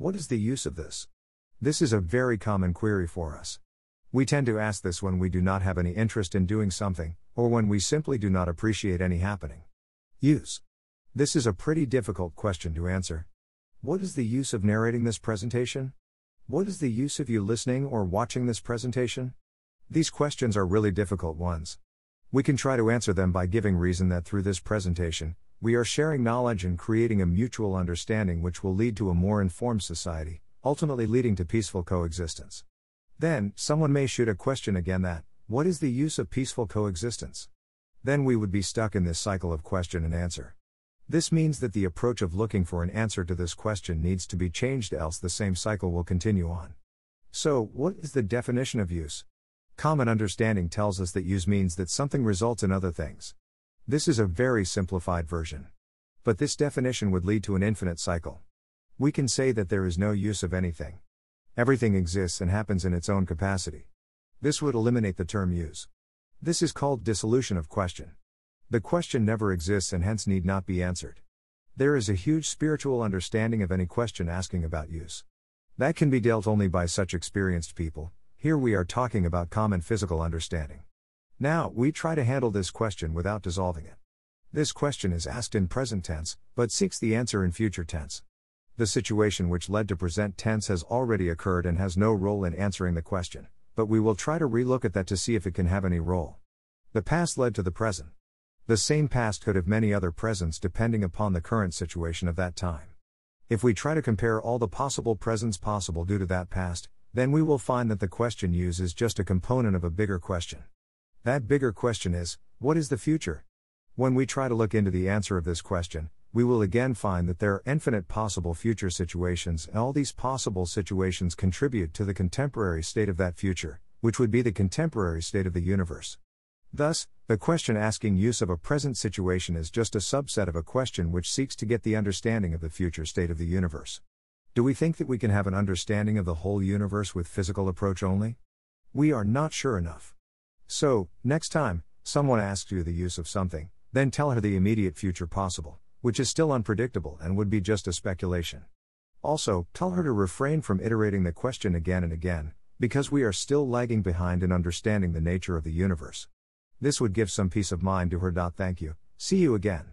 What is the use of this? This is a very common query for us. We tend to ask this when we do not have any interest in doing something, or when we simply do not appreciate any happening. Use. This is a pretty difficult question to answer. What is the use of narrating this presentation? What is the use of you listening or watching this presentation? These questions are really difficult ones. We can try to answer them by giving reason that through this presentation, we are sharing knowledge and creating a mutual understanding which will lead to a more informed society, ultimately leading to peaceful coexistence. Then, someone may shoot a question again that, what is the use of peaceful coexistence? Then we would be stuck in this cycle of question and answer. This means that the approach of looking for an answer to this question needs to be changed, else, the same cycle will continue on. So, what is the definition of use? Common understanding tells us that use means that something results in other things. This is a very simplified version. But this definition would lead to an infinite cycle. We can say that there is no use of anything. Everything exists and happens in its own capacity. This would eliminate the term use. This is called dissolution of question. The question never exists and hence need not be answered. There is a huge spiritual understanding of any question asking about use. That can be dealt only by such experienced people. Here we are talking about common physical understanding. Now, we try to handle this question without dissolving it. This question is asked in present tense, but seeks the answer in future tense. The situation which led to present tense has already occurred and has no role in answering the question, but we will try to relook at that to see if it can have any role. The past led to the present. The same past could have many other presents depending upon the current situation of that time. If we try to compare all the possible presents possible due to that past, then we will find that the question use is just a component of a bigger question. That bigger question is, what is the future? When we try to look into the answer of this question, we will again find that there are infinite possible future situations, and all these possible situations contribute to the contemporary state of that future, which would be the contemporary state of the universe. Thus, the question asking use of a present situation is just a subset of a question which seeks to get the understanding of the future state of the universe. Do we think that we can have an understanding of the whole universe with physical approach only? We are not sure enough. So, next time, someone asks you the use of something, then tell her the immediate future possible which is still unpredictable and would be just a speculation. Also, tell her to refrain from iterating the question again and again, because we are still lagging behind in understanding the nature of the universe. This would give some peace of mind to her. Thank you. See you again.